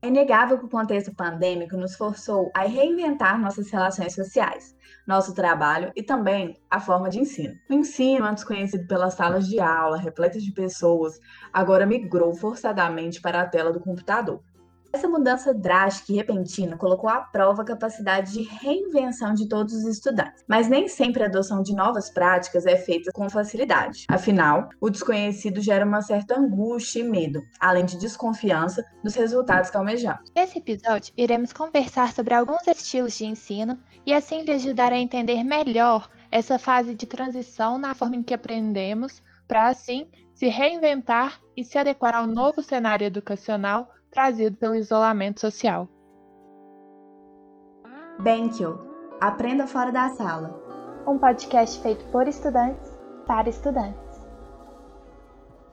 É inegável que o contexto pandêmico nos forçou a reinventar nossas relações sociais, nosso trabalho e também a forma de ensino. O ensino, antes conhecido pelas salas de aula repletas de pessoas, agora migrou forçadamente para a tela do computador. Essa mudança drástica e repentina colocou à prova a capacidade de reinvenção de todos os estudantes, mas nem sempre a adoção de novas práticas é feita com facilidade. Afinal, o desconhecido gera uma certa angústia e medo, além de desconfiança dos resultados que almejamos. Nesse episódio, iremos conversar sobre alguns estilos de ensino e assim lhe ajudar a entender melhor essa fase de transição na forma em que aprendemos, para assim se reinventar e se adequar ao novo cenário educacional trazido pelo isolamento social. Benkyo, aprenda fora da sala. Um podcast feito por estudantes para estudantes.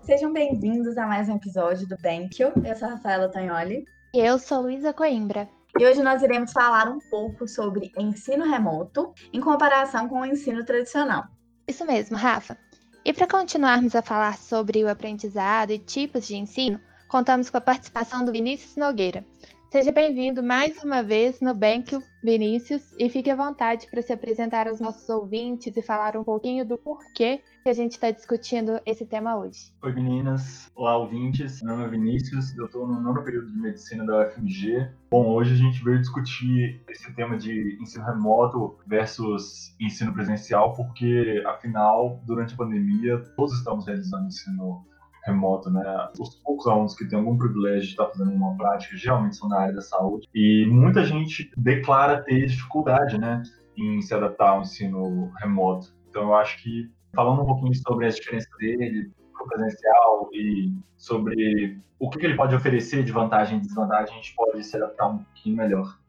Sejam bem-vindos a mais um episódio do Benkyo. Eu sou a Rafaela Tagnoli. E eu sou Luísa Coimbra. E hoje nós iremos falar um pouco sobre ensino remoto em comparação com o ensino tradicional. Isso mesmo, Rafa. E para continuarmos a falar sobre o aprendizado e tipos de ensino, contamos com a participação do Vinícius Nogueira. Seja bem-vindo mais uma vez no Bank Vinícius e fique à vontade para se apresentar aos nossos ouvintes e falar um pouquinho do porquê que a gente está discutindo esse tema hoje. Oi meninas, olá ouvintes, meu nome é Vinícius, eu estou no nono período de medicina da UFMG. Bom, hoje a gente veio discutir esse tema de ensino remoto versus ensino presencial, porque afinal, durante a pandemia, todos estamos realizando ensino remoto, né? Os poucos alunos que têm algum privilégio de estar fazendo uma prática geralmente são na área da saúde e muita gente declara ter dificuldade, né, em se adaptar ao ensino remoto. Então eu acho que falando um pouquinho sobre as diferenças dele pro presencial e sobre o que ele pode oferecer de vantagem e desvantagem, a gente pode se adaptar um pouquinho melhor.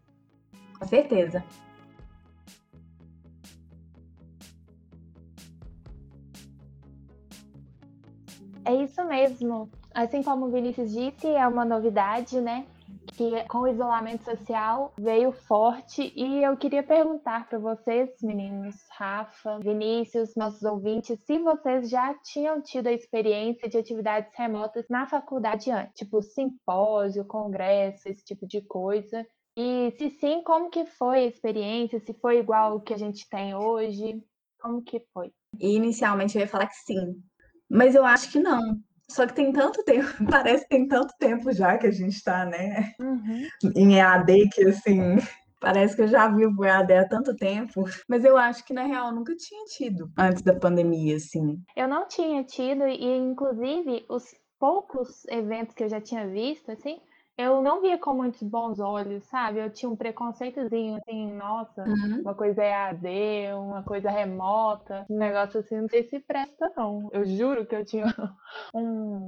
Com certeza. É isso mesmo. Assim como o Vinícius disse, é uma novidade, né? Que com o isolamento social veio forte. E eu queria perguntar para vocês, meninos, Rafa, Vinícius, nossos ouvintes, se vocês já tinham tido a experiência de atividades remotas na faculdade antes, tipo simpósio, congresso, esse tipo de coisa. E se sim, como que foi a experiência? Se foi igual ao que a gente tem hoje? Como que foi? inicialmente eu ia falar que sim, mas eu acho que não. Só que tem tanto tempo, parece que tem tanto tempo já que a gente está, né, uhum. em EAD, que assim, parece que eu já vi o EAD há tanto tempo. Mas eu acho que, na real, nunca tinha tido antes da pandemia, assim. Eu não tinha tido, e inclusive os poucos eventos que eu já tinha visto, assim, eu não via com muitos bons olhos, sabe? Eu tinha um preconceitozinho, assim, nossa, uhum. uma coisa é AD, uma coisa remota, um negócio assim, não sei se presta, não. Eu juro que eu tinha um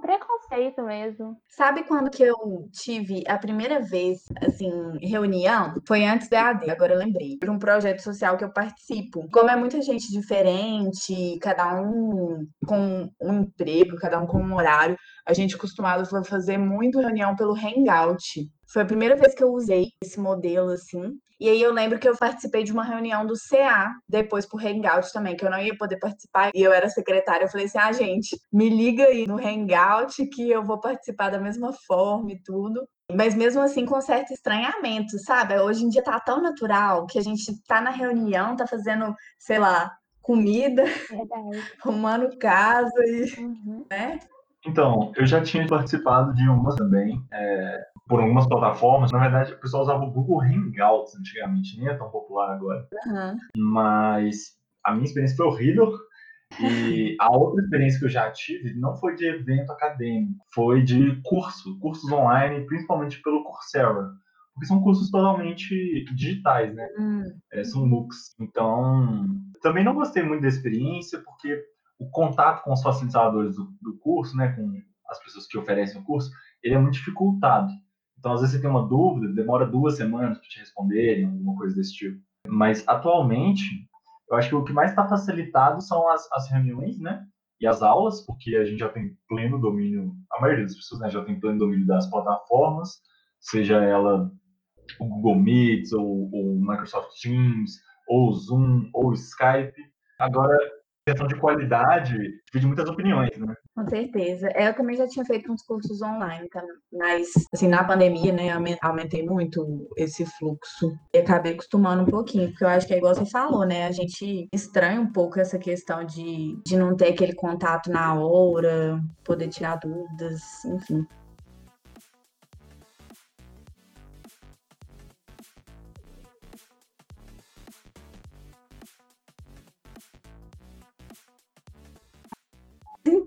preconceito mesmo. Sabe quando que eu tive a primeira vez, assim, reunião? Foi antes da AD, agora eu lembrei. Por um projeto social que eu participo. Como é muita gente diferente, cada um com um emprego, cada um com um horário, a gente costumava fazer muito reunião pelo Hangout. Foi a primeira vez que eu usei esse modelo assim. E aí eu lembro que eu participei de uma reunião do CA, depois por Hangout também, que eu não ia poder participar. E eu era secretária. Eu falei assim: ah, gente, me liga aí no Hangout que eu vou participar da mesma forma e tudo. Mas mesmo assim, com certo estranhamento, sabe? Hoje em dia tá tão natural que a gente tá na reunião, tá fazendo, sei lá, comida, Verdade. arrumando casa e, uhum. né? Então, eu já tinha participado de umas também, é, por algumas plataformas. Na verdade, o pessoal usava o Google Hangouts antigamente, nem é tão popular agora. Uhum. Mas a minha experiência foi horrível. E a outra experiência que eu já tive não foi de evento acadêmico, foi de curso, cursos online, principalmente pelo Coursera. Porque são cursos totalmente digitais, né? Uhum. É, são MOOCs. Então, também não gostei muito da experiência, porque o contato com os facilitadores do, do, curso, né, com as pessoas que oferecem o curso, ele é muito dificultado. Então, às vezes você tem uma dúvida, demora duas semanas para te responderem, alguma coisa desse tipo. Mas, atualmente, eu acho que o que mais está facilitado são as, as reuniões, né, e as aulas, porque a gente já tem pleno domínio, a maioria das pessoas né, já tem pleno domínio das plataformas, seja ela o Google Meet, ou o Microsoft Teams, ou o Zoom, ou o Skype. Agora, questão de qualidade, divide muitas opiniões, né? Com certeza. É, eu também já tinha feito uns cursos online, mas assim, na pandemia, né, aumentei muito esse fluxo e acabei acostumando um pouquinho, porque eu acho que é igual você falou, né? A gente estranha um pouco essa questão de, de não ter aquele contato na hora, poder tirar dúvidas, enfim.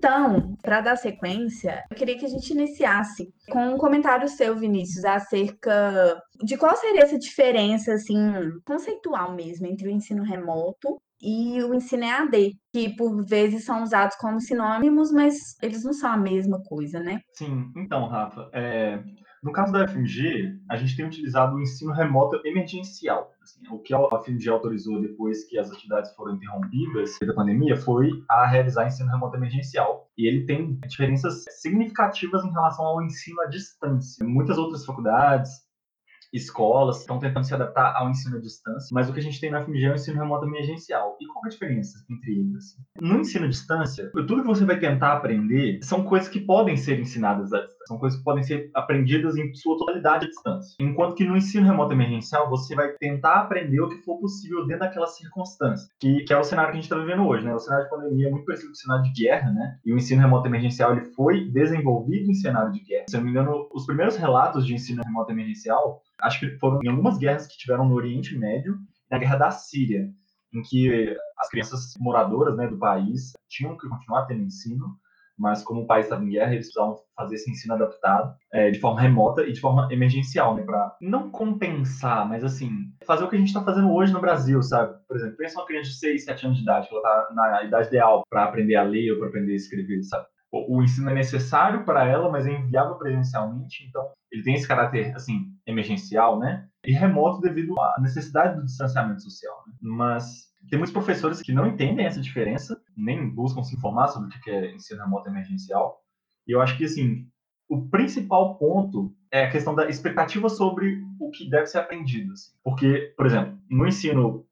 Então, para dar sequência, eu queria que a gente iniciasse com um comentário seu, Vinícius, acerca de qual seria essa diferença, assim, conceitual mesmo, entre o ensino remoto e o ensino EAD, que por vezes são usados como sinônimos, mas eles não são a mesma coisa, né? Sim, então, Rafa, é... no caso da FMG, a gente tem utilizado o ensino remoto emergencial. Assim, o que a FMG autorizou depois que as atividades foram interrompidas da pandemia foi a realizar ensino remoto emergencial. E ele tem diferenças significativas em relação ao ensino à distância. Muitas outras faculdades, escolas estão tentando se adaptar ao ensino à distância, mas o que a gente tem na FMG é o ensino remoto emergencial. E qual é a diferença entre eles? No ensino à distância, tudo que você vai tentar aprender são coisas que podem ser ensinadas à distância, são coisas que podem ser aprendidas em sua totalidade à distância. Enquanto que no ensino remoto emergencial, você vai tentar aprender o que for possível dentro daquela circunstância, que, que é o cenário que a gente está vivendo hoje, né? O cenário de pandemia é muito parecido com o cenário de guerra, né? E o ensino remoto emergencial ele foi desenvolvido em cenário de guerra. Se eu não me engano, os primeiros relatos de ensino remoto emergencial acho que foram em algumas guerras que tiveram no Oriente Médio, na Guerra da Síria, em que as crianças moradoras né, do país tinham que continuar tendo ensino, mas como o país estava em guerra, eles precisavam fazer esse ensino adaptado é, de forma remota e de forma emergencial, né, para não compensar, mas assim, fazer o que a gente está fazendo hoje no Brasil, sabe? Por exemplo, pensa uma criança de 6, 7 anos de idade, que ela está na idade ideal para aprender a ler ou para aprender a escrever, sabe? o ensino é necessário para ela, mas é inviável presencialmente, então ele tem esse caráter assim emergencial, né? E remoto devido à necessidade do distanciamento social. Né? Mas tem muitos professores que não entendem essa diferença, nem buscam se informar sobre o que é ensino remoto emergencial. E eu acho que assim o principal ponto é a questão da expectativa sobre o que deve ser aprendido. Assim. Porque, por exemplo, no ensino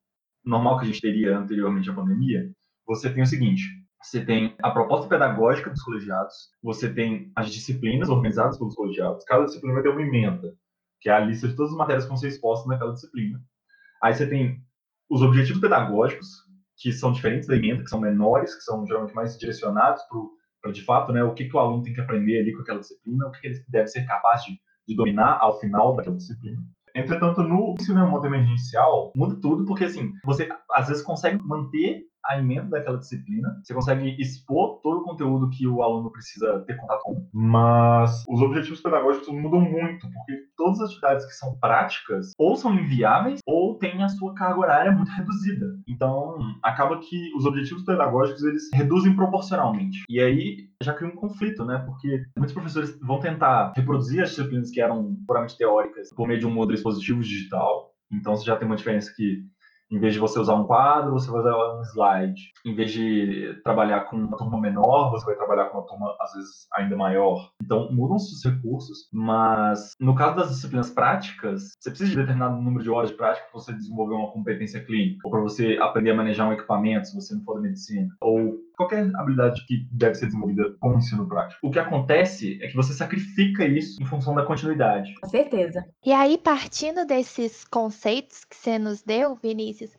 normal que a gente teria anteriormente à pandemia, você tem o seguinte: você tem a proposta pedagógica dos colegiados, você tem as disciplinas organizadas pelos colegiados, cada disciplina vai ter uma emenda, que é a lista de todas as matérias que vão ser expostas naquela disciplina. Aí você tem os objetivos pedagógicos, que são diferentes da emenda, que são menores, que são geralmente mais direcionados para, de fato, né, o que, que o aluno tem que aprender ali com aquela disciplina, o que, que ele deve ser capaz de, de dominar ao final daquela disciplina. Entretanto, no ensino remoto emergencial, muda tudo, porque assim, você às vezes consegue manter a emenda daquela disciplina, você consegue expor todo o conteúdo que o aluno precisa ter contato com, mas os objetivos pedagógicos mudam muito, porque todas as atividades que são práticas ou são inviáveis ou têm a sua carga horária muito reduzida. Então, acaba que os objetivos pedagógicos eles reduzem proporcionalmente. E aí já cria um conflito, né? Porque muitos professores vão tentar reproduzir as disciplinas que eram puramente teóricas por meio de um modelo expositivo digital. Então, você já tem uma diferença que em vez de você usar um quadro, você vai usar um slide. Em vez de trabalhar com uma turma menor, você vai trabalhar com uma turma, às vezes, ainda maior. Então, mudam-se os recursos, mas no caso das disciplinas práticas, você precisa de determinado número de horas de prática para você desenvolver uma competência clínica, ou para você aprender a manejar um equipamento, se você não for da medicina, ou qualquer habilidade que deve ser desenvolvida com o ensino prático. O que acontece é que você sacrifica isso em função da continuidade. Com certeza. E aí, partindo desses conceitos que você nos deu, Vinícius,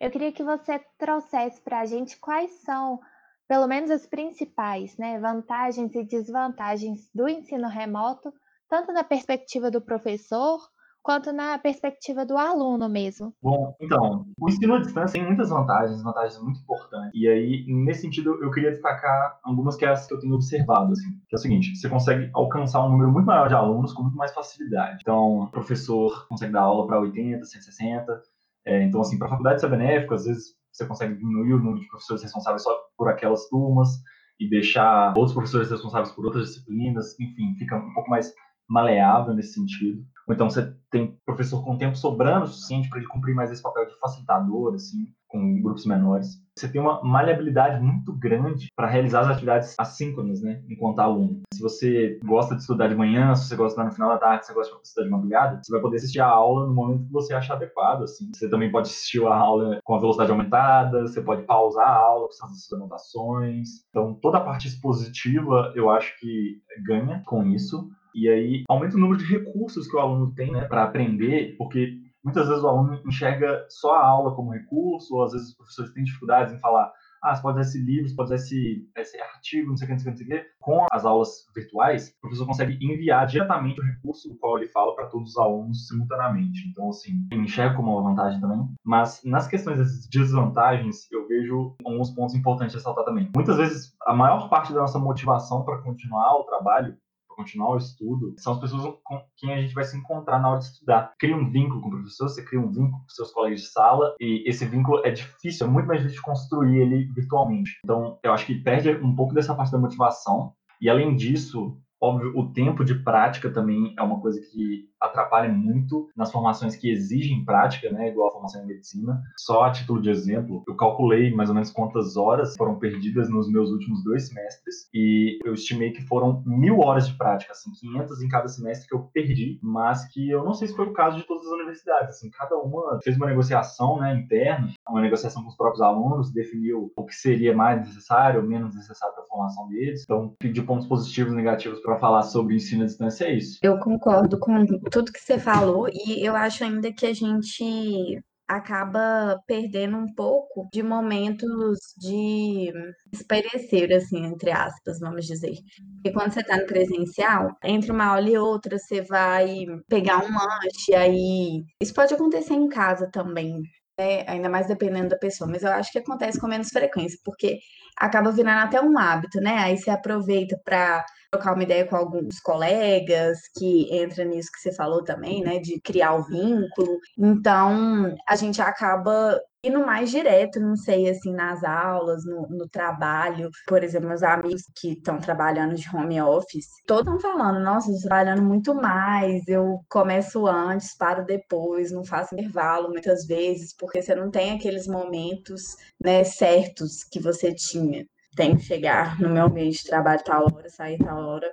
eu queria que você trouxesse para a gente quais são, pelo menos as principais, né, vantagens e desvantagens do ensino remoto, tanto na perspectiva do professor quanto na perspectiva do aluno mesmo? Bom, então, o ensino à distância tem muitas vantagens, vantagens muito importantes. E aí, nesse sentido, eu queria destacar algumas que é que eu tenho observado, assim, que é o seguinte, você consegue alcançar um número muito maior de alunos com muito mais facilidade. Então, o professor consegue dar aula para 80, 160, é, então, assim, para a faculdade ser benéfico, às vezes você consegue diminuir o número de professores responsáveis só por aquelas turmas e deixar outros professores responsáveis por outras disciplinas, enfim, fica um pouco mais maleável nesse sentido. Ou então você tem professor com tempo sobrando o suficiente para ele cumprir mais esse papel de facilitador, assim, com grupos menores. Você tem uma maleabilidade muito grande para realizar as atividades assíncronas, né, enquanto aluno. Se você gosta de estudar de manhã, se você gosta de estudar no final da tarde, se você gosta de estudar de madrugada, você vai poder assistir a aula no momento que você achar adequado, assim. Você também pode assistir a aula com a velocidade aumentada, você pode pausar a aula para fazer suas anotações. Então, toda a parte expositiva, eu acho que ganha com isso. E aí aumenta o número de recursos que o aluno tem né, para aprender, porque muitas vezes o aluno enxerga só a aula como recurso, ou às vezes os professores têm dificuldades em falar ah, você pode usar esse livro, você pode usar esse, esse artigo, não sei o que, não sei o que, não sei o que. Com as aulas virtuais, o professor consegue enviar diretamente o recurso do qual ele fala para todos os alunos simultaneamente. Então, assim, eu enxergo como uma vantagem também. Mas nas questões das desvantagens, eu vejo alguns pontos importantes a ressaltar também. Muitas vezes, a maior parte da nossa motivação para continuar o trabalho continuar o estudo, são as pessoas com quem a gente vai se encontrar na hora de estudar. Cria um vínculo com o professor, você cria um vínculo com seus colegas de sala, e esse vínculo é difícil, é muito mais difícil de construir ele virtualmente. Então, eu acho que perde um pouco dessa parte da motivação, e além disso, Óbvio, o tempo de prática também é uma coisa que atrapalha muito nas formações que exigem prática, né, igual a formação em medicina. Só a título de exemplo, eu calculei mais ou menos quantas horas foram perdidas nos meus últimos dois semestres e eu estimei que foram mil horas de prática, assim, 500 em cada semestre que eu perdi, mas que eu não sei se foi o caso de todas as universidades, assim, cada uma fez uma negociação, né, interna, uma negociação com os próprios alunos, definiu o que seria mais necessário ou menos necessário para a formação deles, então, de pontos positivos e negativos para falar sobre ensino à distância é isso. Eu concordo com tudo que você falou e eu acho ainda que a gente acaba perdendo um pouco de momentos de espairecer, assim, entre aspas, vamos dizer. Porque quando você está no presencial, entre uma aula e outra, você vai pegar um lanche, aí. Isso pode acontecer em casa também, né? Ainda mais dependendo da pessoa, mas eu acho que acontece com menos frequência, porque acaba virando até um hábito, né? Aí você aproveita para trocar uma ideia com alguns colegas, que entra nisso que você falou também, né, de criar o vínculo. Então, a gente acaba indo mais direto, não sei, assim, nas aulas, no, no trabalho. Por exemplo, meus amigos que estão trabalhando de home office, todos estão falando, nossa, estou trabalhando muito mais, eu começo antes, paro depois, não faço intervalo muitas vezes, porque você não tem aqueles momentos, né, certos que você tinha tem que chegar no meu ambiente de trabalho tal hora, sair tal hora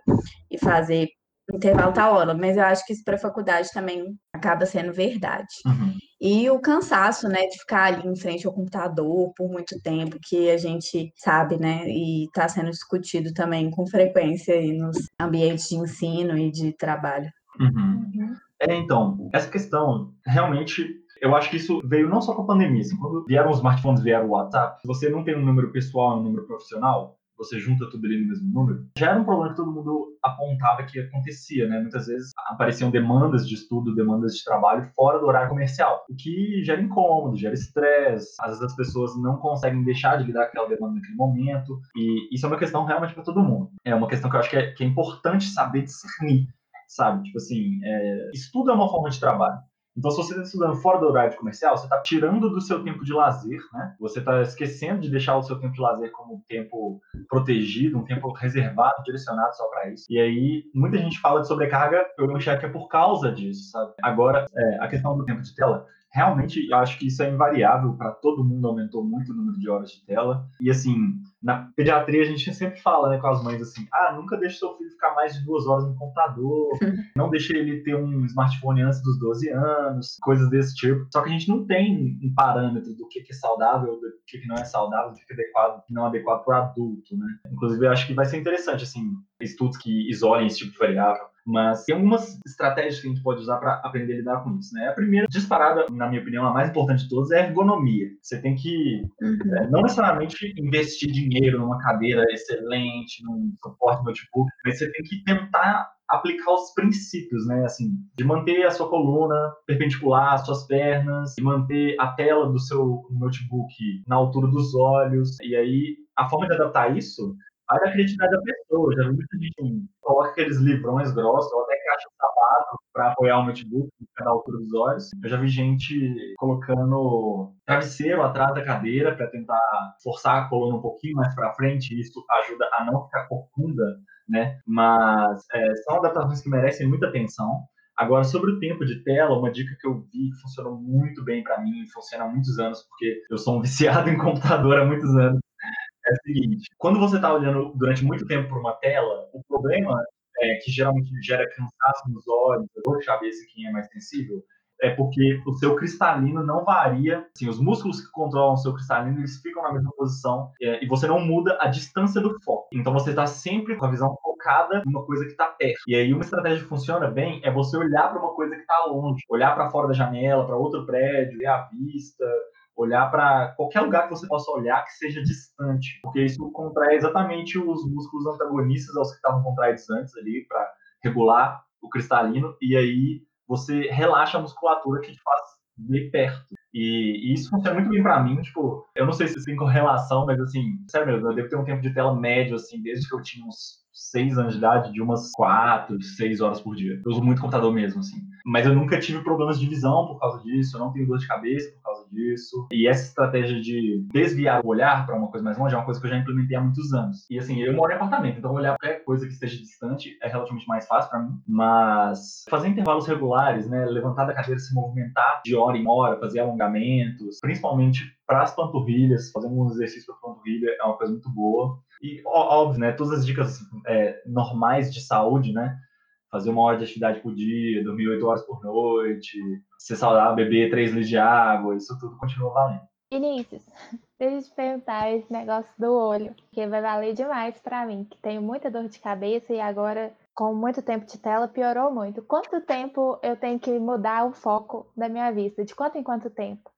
e fazer intervalo tal hora. Mas eu acho que isso para a faculdade também acaba sendo verdade. Uhum. E o cansaço, né, de ficar ali em frente ao computador por muito tempo, que a gente sabe, né, e está sendo discutido também com frequência aí nos ambientes de ensino e de trabalho. Uhum. Uhum. É, então, essa questão realmente eu acho que isso veio não só com a pandemia, assim, quando vieram os smartphones, vieram o WhatsApp, você não tem um número pessoal um número profissional, você junta tudo ali no mesmo número, já era um problema que todo mundo apontava que acontecia, né? Muitas vezes apareciam demandas de estudo, demandas de trabalho fora do horário comercial, o que gera incômodo, gera estresse. Às vezes as pessoas não conseguem deixar de lidar com aquela demanda naquele momento, e isso é uma questão realmente para todo mundo. É uma questão que eu acho que é, que é importante saber discernir, sabe? Tipo assim, é, estudo é uma forma de trabalho. Então, se você está estudando fora do horário comercial, você está tirando do seu tempo de lazer, né? Você está esquecendo de deixar o seu tempo de lazer como um tempo protegido, um tempo reservado, direcionado só para isso. E aí, muita gente fala de sobrecarga, eu enxergo que é por causa disso, sabe? Agora, é, a questão do tempo de tela, realmente eu acho que isso é invariável para todo mundo, aumentou muito o número de horas de tela. E assim, na pediatria a gente sempre fala né, com as mães assim: ah, nunca deixe seu filho ficar mais de duas horas no computador, não deixe ele ter um smartphone antes dos 12 anos, coisas desse tipo. Só que a gente não tem um parâmetro do que é saudável, do que não é saudável, do que é adequado, não é adequado para adulto, né? Inclusive, eu acho que vai ser interessante, assim, estudos que isolem esse tipo de variável mas tem algumas estratégias que a gente pode usar para aprender a lidar com isso, né? A primeira, disparada, na minha opinião, a mais importante de todas é a ergonomia. Você tem que, uhum. é, não necessariamente investir dinheiro numa cadeira excelente, num suporte notebook, mas você tem que tentar aplicar os princípios, né? Assim, de manter a sua coluna perpendicular às suas pernas, de manter a tela do seu notebook na altura dos olhos. E aí, a forma de adaptar isso vai da criatividade da pessoa. Já vi muita gente coloca aqueles livrões grossos, ou até caixa de sapato para apoiar o notebook, na altura dos olhos. Eu já vi gente colocando travesseiro atrás da cadeira para tentar forçar a coluna um pouquinho mais para frente, e isso ajuda a não ficar corcunda né? Mas é, são adaptações que merecem muita atenção. Agora, sobre o tempo de tela, uma dica que eu vi que funcionou muito bem para mim, funciona há muitos anos, porque eu sou um viciado em computador há muitos anos, é o seguinte: quando você está olhando durante muito tempo para uma tela, o problema é que geralmente gera cansaço nos olhos, dor de cabeça quem é mais sensível, é porque o seu cristalino não varia. Assim, os músculos que controlam o seu cristalino, eles ficam na mesma posição é, e você não muda a distância do foco. Então você está sempre com a visão focada em uma coisa que está perto. E aí uma estratégia que funciona bem é você olhar para uma coisa que está longe, olhar para fora da janela, para outro prédio, ver a vista, olhar para qualquer lugar que você possa olhar que seja distante, porque isso contrai exatamente os músculos antagonistas aos que estavam contraídos antes ali para regular o cristalino e aí você relaxa a musculatura que te faz ver perto. E, e isso funciona muito bem para mim, tipo, eu não sei se tem correlação, mas assim, sério mesmo, eu devo ter um tempo de tela médio, assim, desde que eu tinha uns seis anos de idade, de umas quatro, seis horas por dia. Eu uso muito computador mesmo, assim. Mas eu nunca tive problemas de visão por causa disso, eu não tenho dor de cabeça por causa disso. E essa estratégia de desviar o olhar para uma coisa mais longe é uma coisa que eu já implementei há muitos anos. E assim, eu moro em apartamento, então olhar qualquer coisa que esteja distante é relativamente mais fácil para mim. Mas fazer intervalos regulares, né, levantar da cadeira, se movimentar de hora em hora, fazer alongamentos, principalmente para as panturrilhas, fazer um exercício para panturrilha é uma coisa muito boa. E, óbvio, né, todas as dicas é, normais de saúde, né, fazer uma hora de atividade por dia, dormir oito horas por noite, ser saudável, beber três litros de água, isso tudo continua valendo. Vinícius, deixa eu te perguntar esse negócio do olho, que vai valer demais para mim, que tenho muita dor de cabeça e agora, com muito tempo de tela, piorou muito. Quanto tempo eu tenho que mudar o foco da minha vista? De quanto em quanto tempo?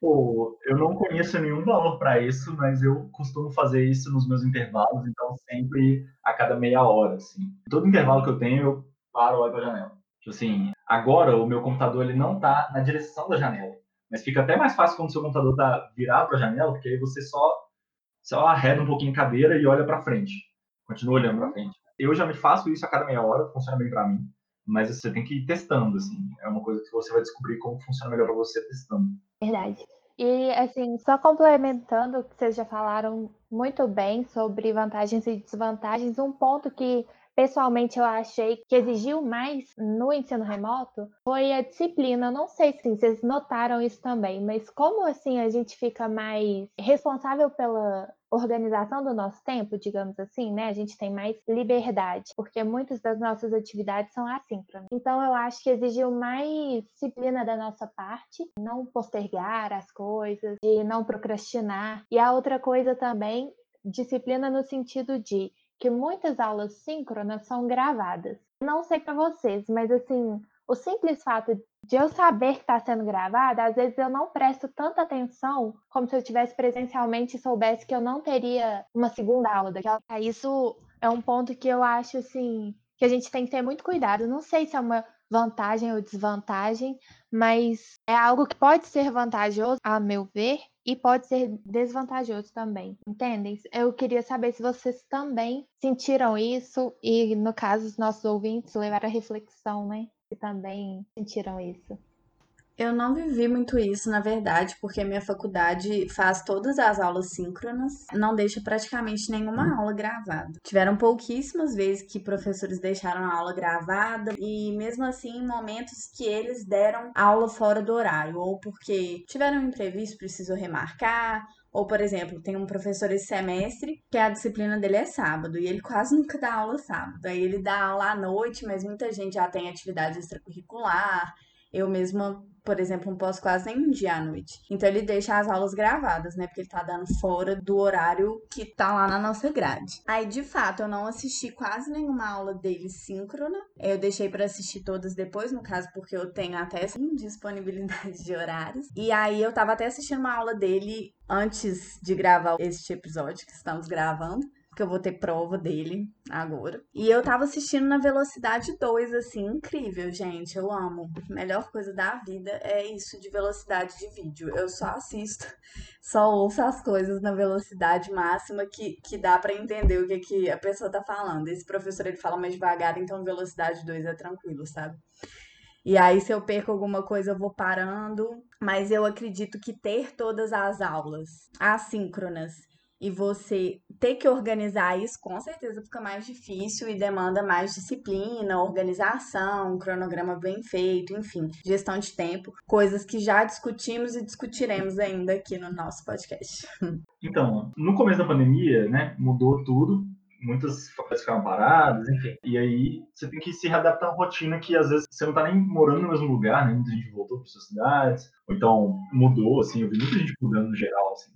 Pô, eu não conheço nenhum valor para isso, mas eu costumo fazer isso nos meus intervalos, então sempre a cada meia hora, assim. Todo intervalo que eu tenho, eu paro, olho para a janela. Tipo assim, agora o meu computador ele não está na direção da janela, mas fica até mais fácil quando o seu computador está virado para a janela, porque aí você só só arreda um pouquinho a cadeira e olha para frente. Continua olhando para frente. Eu já me faço isso a cada meia hora, funciona bem para mim, mas você tem que ir testando, assim. É uma coisa que você vai descobrir como funciona melhor para você testando. Verdade. E, assim, só complementando o que vocês já falaram muito bem sobre vantagens e desvantagens, um ponto que pessoalmente eu achei que exigiu mais no ensino remoto foi a disciplina. Não sei se vocês notaram isso também, mas como assim a gente fica mais responsável pela organização do nosso tempo, digamos assim, né? A gente tem mais liberdade, porque muitas das nossas atividades são assíncronas. Então eu acho que exigiu mais disciplina da nossa parte, não postergar as coisas, de não procrastinar. E a outra coisa também, disciplina no sentido de que muitas aulas síncronas são gravadas. Não sei para vocês, mas assim, o simples fato de eu saber que está sendo gravada, às vezes eu não presto tanta atenção como se eu tivesse presencialmente e soubesse que eu não teria uma segunda aula daquela. Isso é um ponto que eu acho assim que a gente tem que ter muito cuidado. Não sei se é uma vantagem ou desvantagem, mas é algo que pode ser vantajoso, a meu ver, e pode ser desvantajoso também, entendem? Eu queria saber se vocês também sentiram isso e, no caso, os nossos ouvintes levaram a reflexão, né? Se também sentiram isso. Eu não vivi muito isso, na verdade, porque minha faculdade faz todas as aulas síncronas, não deixa praticamente nenhuma aula gravada. Tiveram pouquíssimas vezes que professores deixaram a aula gravada e mesmo assim em momentos que eles deram aula fora do horário, ou porque tiveram um imprevisto, precisou remarcar, ou, por exemplo, tem um professor esse semestre que a disciplina dele é sábado e ele quase nunca dá aula sábado. Aí ele dá aula à noite, mas muita gente já tem atividade extracurricular. Eu mesma por exemplo, não posso quase nem um dia à noite. Então ele deixa as aulas gravadas, né? Porque ele tá dando fora do horário que tá lá na nossa grade. Aí, de fato, eu não assisti quase nenhuma aula dele síncrona. Eu deixei para assistir todas depois, no caso, porque eu tenho até indisponibilidade de horários. E aí eu tava até assistindo uma aula dele antes de gravar este episódio que estamos gravando que eu vou ter prova dele agora. E eu tava assistindo na velocidade 2, assim, incrível, gente. Eu amo. Melhor coisa da vida é isso de velocidade de vídeo. Eu só assisto, só ouço as coisas na velocidade máxima que, que dá para entender o que, que a pessoa tá falando. Esse professor ele fala mais devagar, então velocidade 2 é tranquilo, sabe? E aí, se eu perco alguma coisa, eu vou parando. Mas eu acredito que ter todas as aulas assíncronas e você ter que organizar isso, com certeza fica mais difícil e demanda mais disciplina, organização, cronograma bem feito, enfim, gestão de tempo, coisas que já discutimos e discutiremos ainda aqui no nosso podcast. Então, no começo da pandemia, né, mudou tudo, muitas faculdades ficaram paradas, enfim. E aí você tem que se readaptar uma rotina que às vezes você não tá nem morando no mesmo lugar, né? Muita gente voltou para suas cidades, ou então mudou, assim, eu vi muita gente mudando no geral, assim,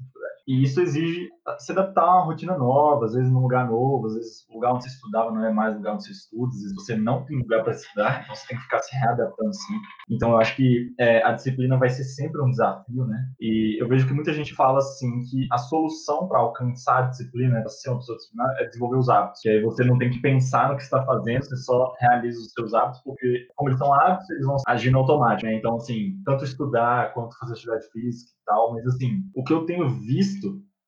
e isso exige se adaptar a uma rotina nova, às vezes num lugar novo, às vezes o lugar onde você estudava não é mais o lugar onde você estuda, às vezes você não tem lugar para estudar, então você tem que ficar se readaptando sempre. Então eu acho que é, a disciplina vai ser sempre um desafio, né? E eu vejo que muita gente fala assim que a solução para alcançar a disciplina, para ser uma pessoa disciplinada, é desenvolver os hábitos. Que aí você não tem que pensar no que está fazendo, você só realiza os seus hábitos, porque como eles são hábitos, eles vão agir no automático, né? Então, assim, tanto estudar quanto fazer atividade física e tal, mas assim, o que eu tenho visto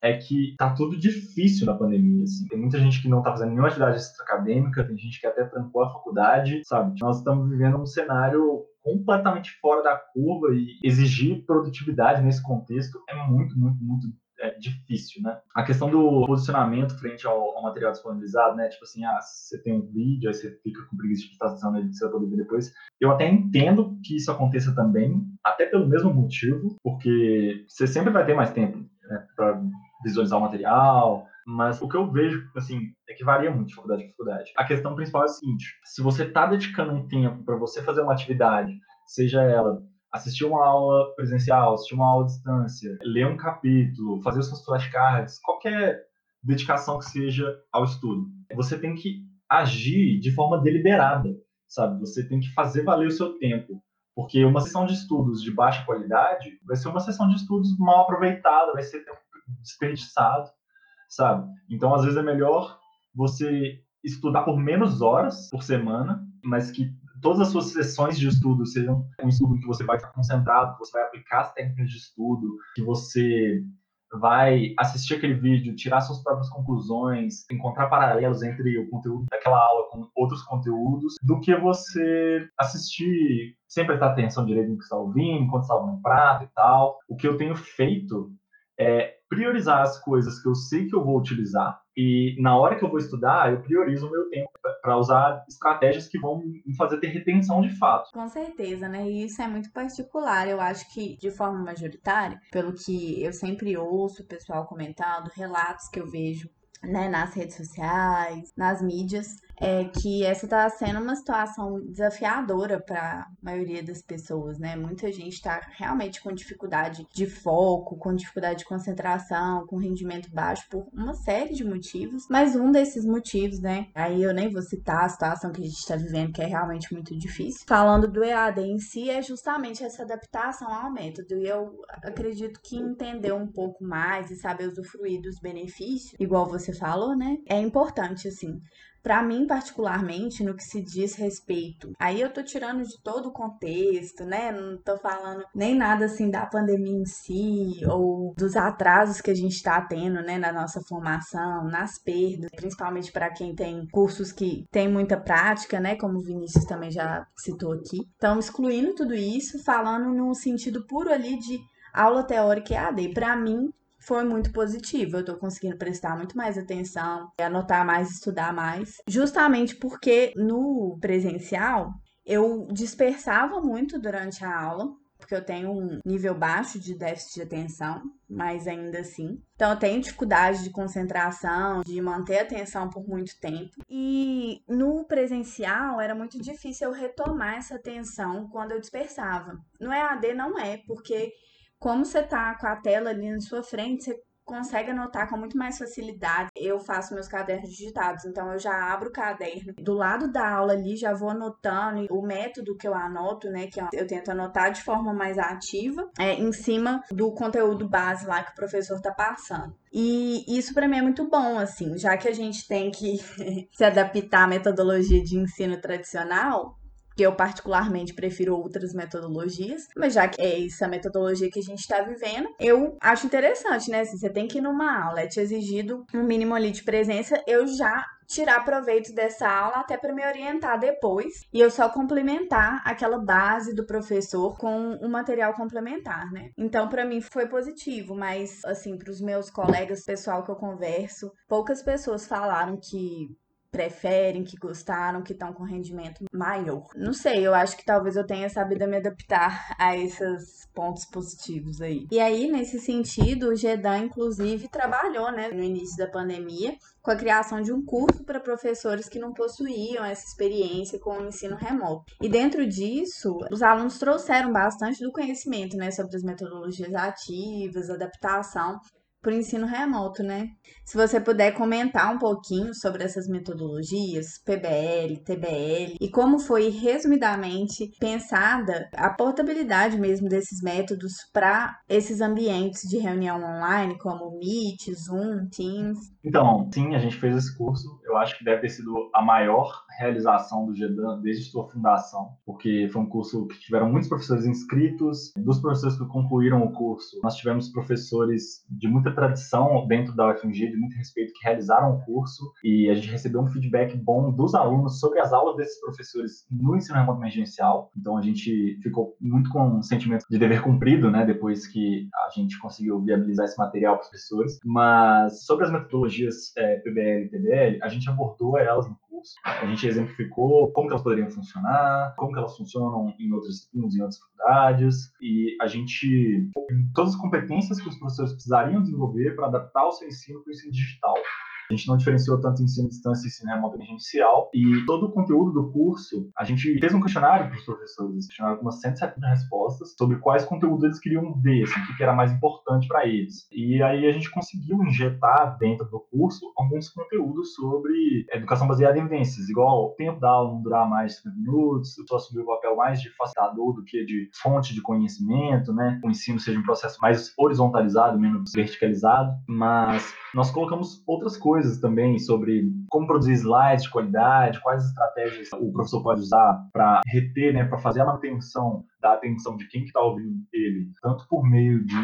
é que tá tudo difícil na pandemia, assim. Tem muita gente que não tá fazendo nenhuma atividade acadêmica, tem gente que até trancou a faculdade, sabe? Nós estamos vivendo um cenário completamente fora da curva e exigir produtividade nesse contexto é muito, muito, muito é, difícil, né? A questão do posicionamento frente ao, ao, material disponibilizado, né? Tipo assim, ah, você tem um vídeo, aí você fica com preguiça de atenção nele que você vai poder ver depois. Eu até entendo que isso aconteça também, até pelo mesmo motivo, porque você sempre vai ter mais tempo né, para visualizar o material, mas o que eu vejo, assim, é que varia muito de faculdade para faculdade. A questão principal é a seguinte: se você está dedicando um tempo para você fazer uma atividade, seja ela assistir uma aula presencial, assistir uma aula à distância, ler um capítulo, fazer os seus flashcards, qualquer dedicação que seja ao estudo, você tem que agir de forma deliberada, sabe? Você tem que fazer valer o seu tempo. Porque uma sessão de estudos de baixa qualidade vai ser uma sessão de estudos mal aproveitada, vai ser desperdiçado, sabe? Então, às vezes é melhor você estudar por menos horas por semana, mas que todas as suas sessões de estudo sejam um estudo que você vai estar concentrado, que você vai aplicar as técnicas de estudo, que você vai assistir aquele vídeo, tirar suas próprias conclusões, encontrar paralelos entre o conteúdo daquela aula com outros conteúdos, do que você assistir sem prestar atenção direito no que está ouvindo, enquanto está no prato e tal. O que eu tenho feito é priorizar as coisas que eu sei que eu vou utilizar e na hora que eu vou estudar, eu priorizo o meu tempo para usar estratégias que vão me fazer ter retenção de fato. Com certeza, né? E isso é muito particular. Eu acho que, de forma majoritária, pelo que eu sempre ouço o pessoal comentando, relatos que eu vejo né, nas redes sociais, nas mídias, é que essa está sendo uma situação desafiadora para a maioria das pessoas, né? Muita gente está realmente com dificuldade de foco, com dificuldade de concentração, com rendimento baixo por uma série de motivos, mas um desses motivos, né? Aí eu nem vou citar a situação que a gente está vivendo, que é realmente muito difícil. Falando do EAD em si, é justamente essa adaptação ao método. E eu acredito que entender um pouco mais e saber usufruir dos benefícios, igual você falou, né? É importante, assim. Para mim, particularmente, no que se diz respeito, aí eu tô tirando de todo o contexto, né? Não tô falando nem nada assim da pandemia em si ou dos atrasos que a gente está tendo, né, na nossa formação, nas perdas, principalmente para quem tem cursos que tem muita prática, né, como o Vinícius também já citou aqui. Então, excluindo tudo isso, falando no sentido puro ali de aula teórica e AD. Para mim, foi muito positivo. Eu tô conseguindo prestar muito mais atenção, anotar mais, estudar mais. Justamente porque no presencial eu dispersava muito durante a aula, porque eu tenho um nível baixo de déficit de atenção, mas ainda assim. Então eu tenho dificuldade de concentração, de manter a atenção por muito tempo. E no presencial era muito difícil eu retomar essa atenção quando eu dispersava. No EAD não é, porque como você tá com a tela ali na sua frente, você consegue anotar com muito mais facilidade. Eu faço meus cadernos digitados, então eu já abro o caderno. Do lado da aula ali, já vou anotando o método que eu anoto, né? Que eu tento anotar de forma mais ativa, é, em cima do conteúdo base lá que o professor tá passando. E isso para mim é muito bom, assim, já que a gente tem que se adaptar à metodologia de ensino tradicional, porque eu particularmente prefiro outras metodologias, mas já que é essa metodologia que a gente está vivendo, eu acho interessante, né? Se você tem que ir numa aula, é te exigido um mínimo ali de presença, eu já tirar proveito dessa aula até para me orientar depois e eu só complementar aquela base do professor com um material complementar, né? Então para mim foi positivo, mas assim, para os meus colegas, pessoal que eu converso, poucas pessoas falaram que preferem, que gostaram, que estão com rendimento maior. Não sei, eu acho que talvez eu tenha sabido me adaptar a esses pontos positivos aí. E aí, nesse sentido, o Gedan, inclusive, trabalhou, né, no início da pandemia, com a criação de um curso para professores que não possuíam essa experiência com o ensino remoto. E dentro disso, os alunos trouxeram bastante do conhecimento, né, sobre as metodologias ativas, adaptação o ensino remoto, né? Se você puder comentar um pouquinho sobre essas metodologias, PBL, TBL, e como foi resumidamente pensada a portabilidade mesmo desses métodos para esses ambientes de reunião online, como Meet, Zoom, Teams. Então, sim, a gente fez esse curso. Eu acho que deve ter sido a maior realização do GEDAN desde sua fundação, porque foi um curso que tiveram muitos professores inscritos. Dos professores que concluíram o curso, nós tivemos professores de muita tradição dentro da UFMG, de muito respeito, que realizaram o curso, e a gente recebeu um feedback bom dos alunos sobre as aulas desses professores no ensino remoto emergencial. Então a gente ficou muito com um sentimento de dever cumprido, né, depois que a gente conseguiu viabilizar esse material para os professores. Mas sobre as metodologias é, PBL e TBL, a gente abordou elas no A gente exemplificou como elas poderiam funcionar, como elas funcionam em outras disciplinas, em outras faculdades, e a gente todas as competências que os professores precisariam desenvolver para adaptar o seu ensino para o ensino digital. A gente não diferenciou tanto ensino à distância e ensino remoto emergencial. E todo o conteúdo do curso, a gente fez um questionário para os professores, um questionário com umas 170 respostas sobre quais conteúdos eles queriam ver, assim, o que era mais importante para eles. E aí a gente conseguiu injetar dentro do curso alguns conteúdos sobre educação baseada em evidências, igual o tempo da aula não durar mais de 50 minutos, eu assumir o papel mais de facilitador do que de fonte de conhecimento, né? O ensino seja um processo mais horizontalizado, menos verticalizado, mas nós colocamos outras coisas também sobre como produzir slides de qualidade, quais estratégias o professor pode usar para reter, né, para fazer a manutenção da atenção de quem está ouvindo ele, tanto por meio de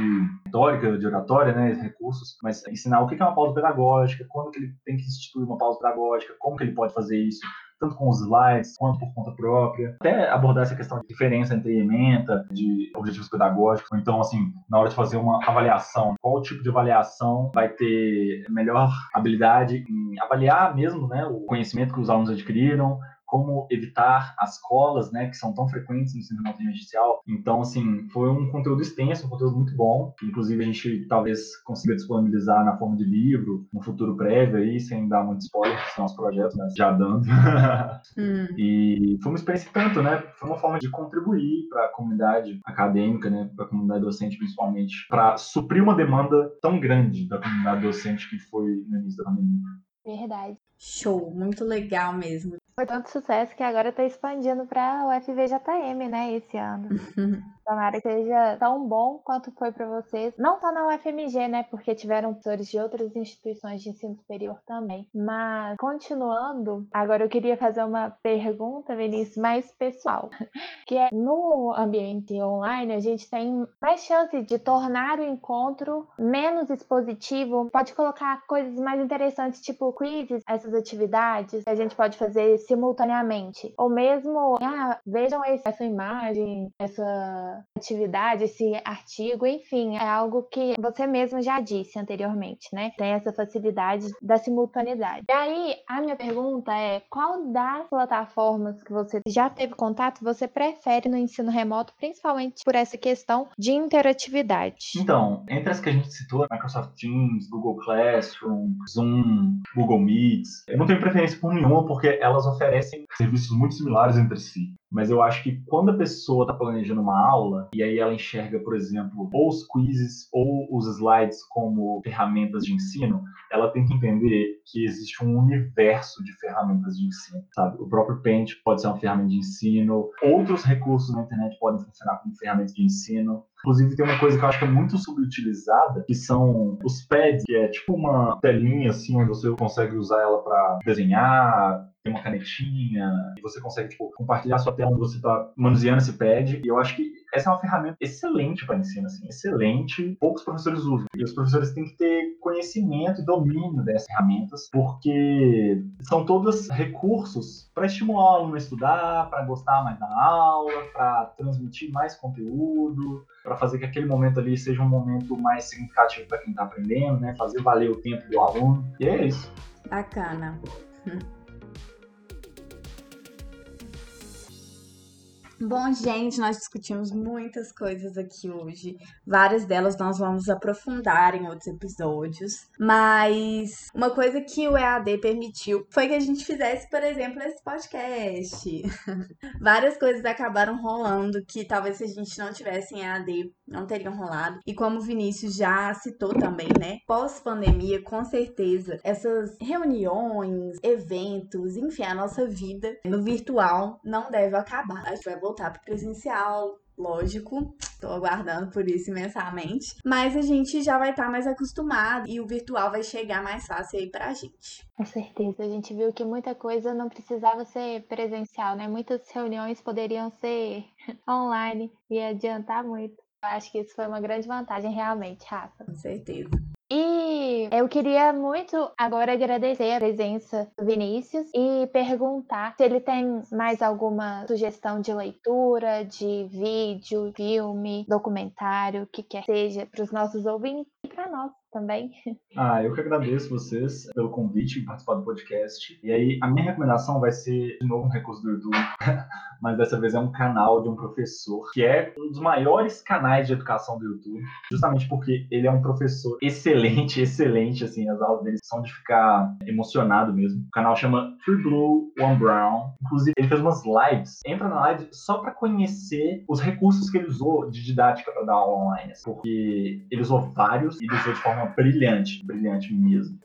retórica, de oratória, né, recursos, mas ensinar o que é uma pausa pedagógica, quando que ele tem que instituir uma pausa pedagógica, como que ele pode fazer isso, tanto com os slides quanto por conta própria. Até abordar essa questão de diferença entre ementa, de objetivos pedagógicos. Então, assim, na hora de fazer uma avaliação, qual tipo de avaliação vai ter melhor habilidade em avaliar mesmo né, o conhecimento que os alunos adquiriram, como evitar as colas, né, que são tão frequentes no ensino remoto emergencial. Então, assim, foi um conteúdo extenso, um conteúdo muito bom. Inclusive, a gente talvez consiga disponibilizar na forma de livro, no futuro prévio aí, sem dar muito spoiler, que são os projetos, né, já dando. hum. E foi uma experiência tanto, né, foi uma forma de contribuir para a comunidade acadêmica, né, para a comunidade docente principalmente, para suprir uma demanda tão grande da comunidade docente que foi no início da pandemia. Verdade. Show, muito legal mesmo. Foi tanto sucesso que agora está expandindo para o FVJM, né, esse ano. Tomara que seja tão bom quanto foi para vocês. Não só na UFMG, né? Porque tiveram professores de outras instituições de ensino superior também. Mas, continuando, agora eu queria fazer uma pergunta, Vinícius, mais pessoal. Que é, no ambiente online, a gente tem mais chance de tornar o encontro menos expositivo. Pode colocar coisas mais interessantes, tipo quizzes, essas atividades, que a gente pode fazer simultaneamente. Ou mesmo, ah, vejam essa imagem, essa atividade, esse artigo, enfim, é algo que você mesmo já disse anteriormente, né? Tem essa facilidade da simultaneidade. E aí, a minha pergunta é: qual das plataformas que você já teve contato você prefere no ensino remoto, principalmente por essa questão de interatividade? Então, entre as que a gente citou, Microsoft Teams, Google Classroom, Zoom, Google Meets, eu não tenho preferência por nenhuma porque elas oferecem serviços muito similares entre si. Mas eu acho que quando a pessoa está planejando uma aula e aí ela enxerga, por exemplo, ou os quizzes ou os slides como ferramentas de ensino, ela tem que entender que existe um universo de ferramentas de ensino, sabe? O próprio Paint pode ser uma ferramenta de ensino, outros recursos na internet podem funcionar como ferramentas de ensino. Inclusive, tem uma coisa que eu acho que é muito subutilizada, que são os pads, que é tipo uma telinha assim, onde você consegue usar ela para desenhar, tem uma canetinha, e você consegue tipo, compartilhar sua tela onde você está manuseando esse pad. E eu acho que essa é uma ferramenta excelente para ensino, assim, excelente. Poucos professores usam. E os professores têm que ter conhecimento e domínio dessas ferramentas, porque são todos recursos para estimular o aluno a estudar, para gostar mais da aula, para transmitir mais conteúdo, para fazer que aquele momento ali seja um momento mais significativo para quem está aprendendo, né? Fazer valer o tempo do aluno. E é isso. Bacana. Bom, gente, nós discutimos muitas coisas aqui hoje. Várias delas nós vamos aprofundar em outros episódios. Mas uma coisa que o EAD permitiu foi que a gente fizesse, por exemplo, esse podcast. Várias coisas acabaram rolando que talvez se a gente não tivesse em EAD não teriam rolado. E como o Vinícius já citou também, né? Pós-pandemia, com certeza, essas reuniões, eventos, enfim, a nossa vida no virtual não deve acabar. A gente vai voltar pro presencial, lógico. Tô aguardando por isso imensamente. Mas a gente já vai estar tá mais acostumado e o virtual vai chegar mais fácil aí pra gente. Com certeza. A gente viu que muita coisa não precisava ser presencial, né? Muitas reuniões poderiam ser online e adiantar muito. Eu acho que isso foi uma grande vantagem, realmente, Rafa. Com certeza. E eu queria muito agora agradecer a presença do Vinícius e perguntar se ele tem mais alguma sugestão de leitura, de vídeo, filme, documentário, o que quer que seja, para os nossos ouvintes e para nós também. Ah, eu que agradeço vocês pelo convite em participar do podcast. E aí, a minha recomendação vai ser, de novo, um recurso do YouTube, mas dessa vez é um canal de um professor que é um dos maiores canais de educação do YouTube, justamente porque ele é um professor excelente, excelente, assim, as aulas dele são de ficar emocionado mesmo. O canal chama Three Blue, One Brown. Inclusive, ele fez umas lives. Entra na live só para conhecer os recursos que ele usou de didática para dar aula online, porque ele usou vários e ele usou de forma brilhante, brilhante mesmo.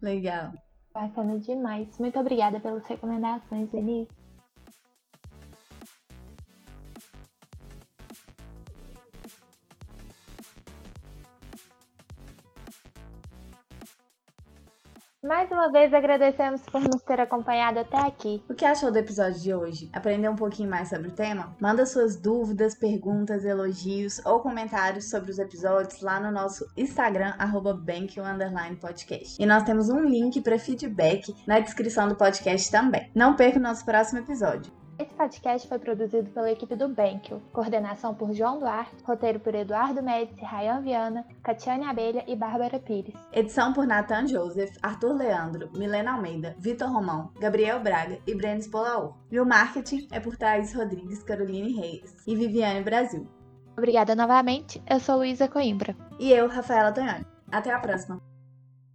Legal. Bacana demais. Muito obrigada pelas recomendações, Denise. Mais uma vez agradecemos por nos ter acompanhado até aqui. O que achou do episódio de hoje? Aprendeu um pouquinho mais sobre o tema? Manda suas dúvidas, perguntas, elogios ou comentários sobre os episódios lá no nosso Instagram, @bank_podcast. E nós temos um link para feedback na descrição do podcast também. Não perca o nosso próximo episódio. Esse podcast foi produzido pela equipe do Benkel, coordenação por João Duarte, roteiro por Eduardo Médici, Rayan Viana, Catiane Abelha e Bárbara Pires. Edição por Nathan Joseph, Arthur Leandro, Milena Almeida, Vitor Romão, Gabriel Braga e Brenes Polaur. E o marketing é por Thaís Rodrigues, Caroline Reis e Viviane Brasil. Obrigada novamente, eu sou Luísa Coimbra. E eu, Rafaela Tonhani. Até a próxima!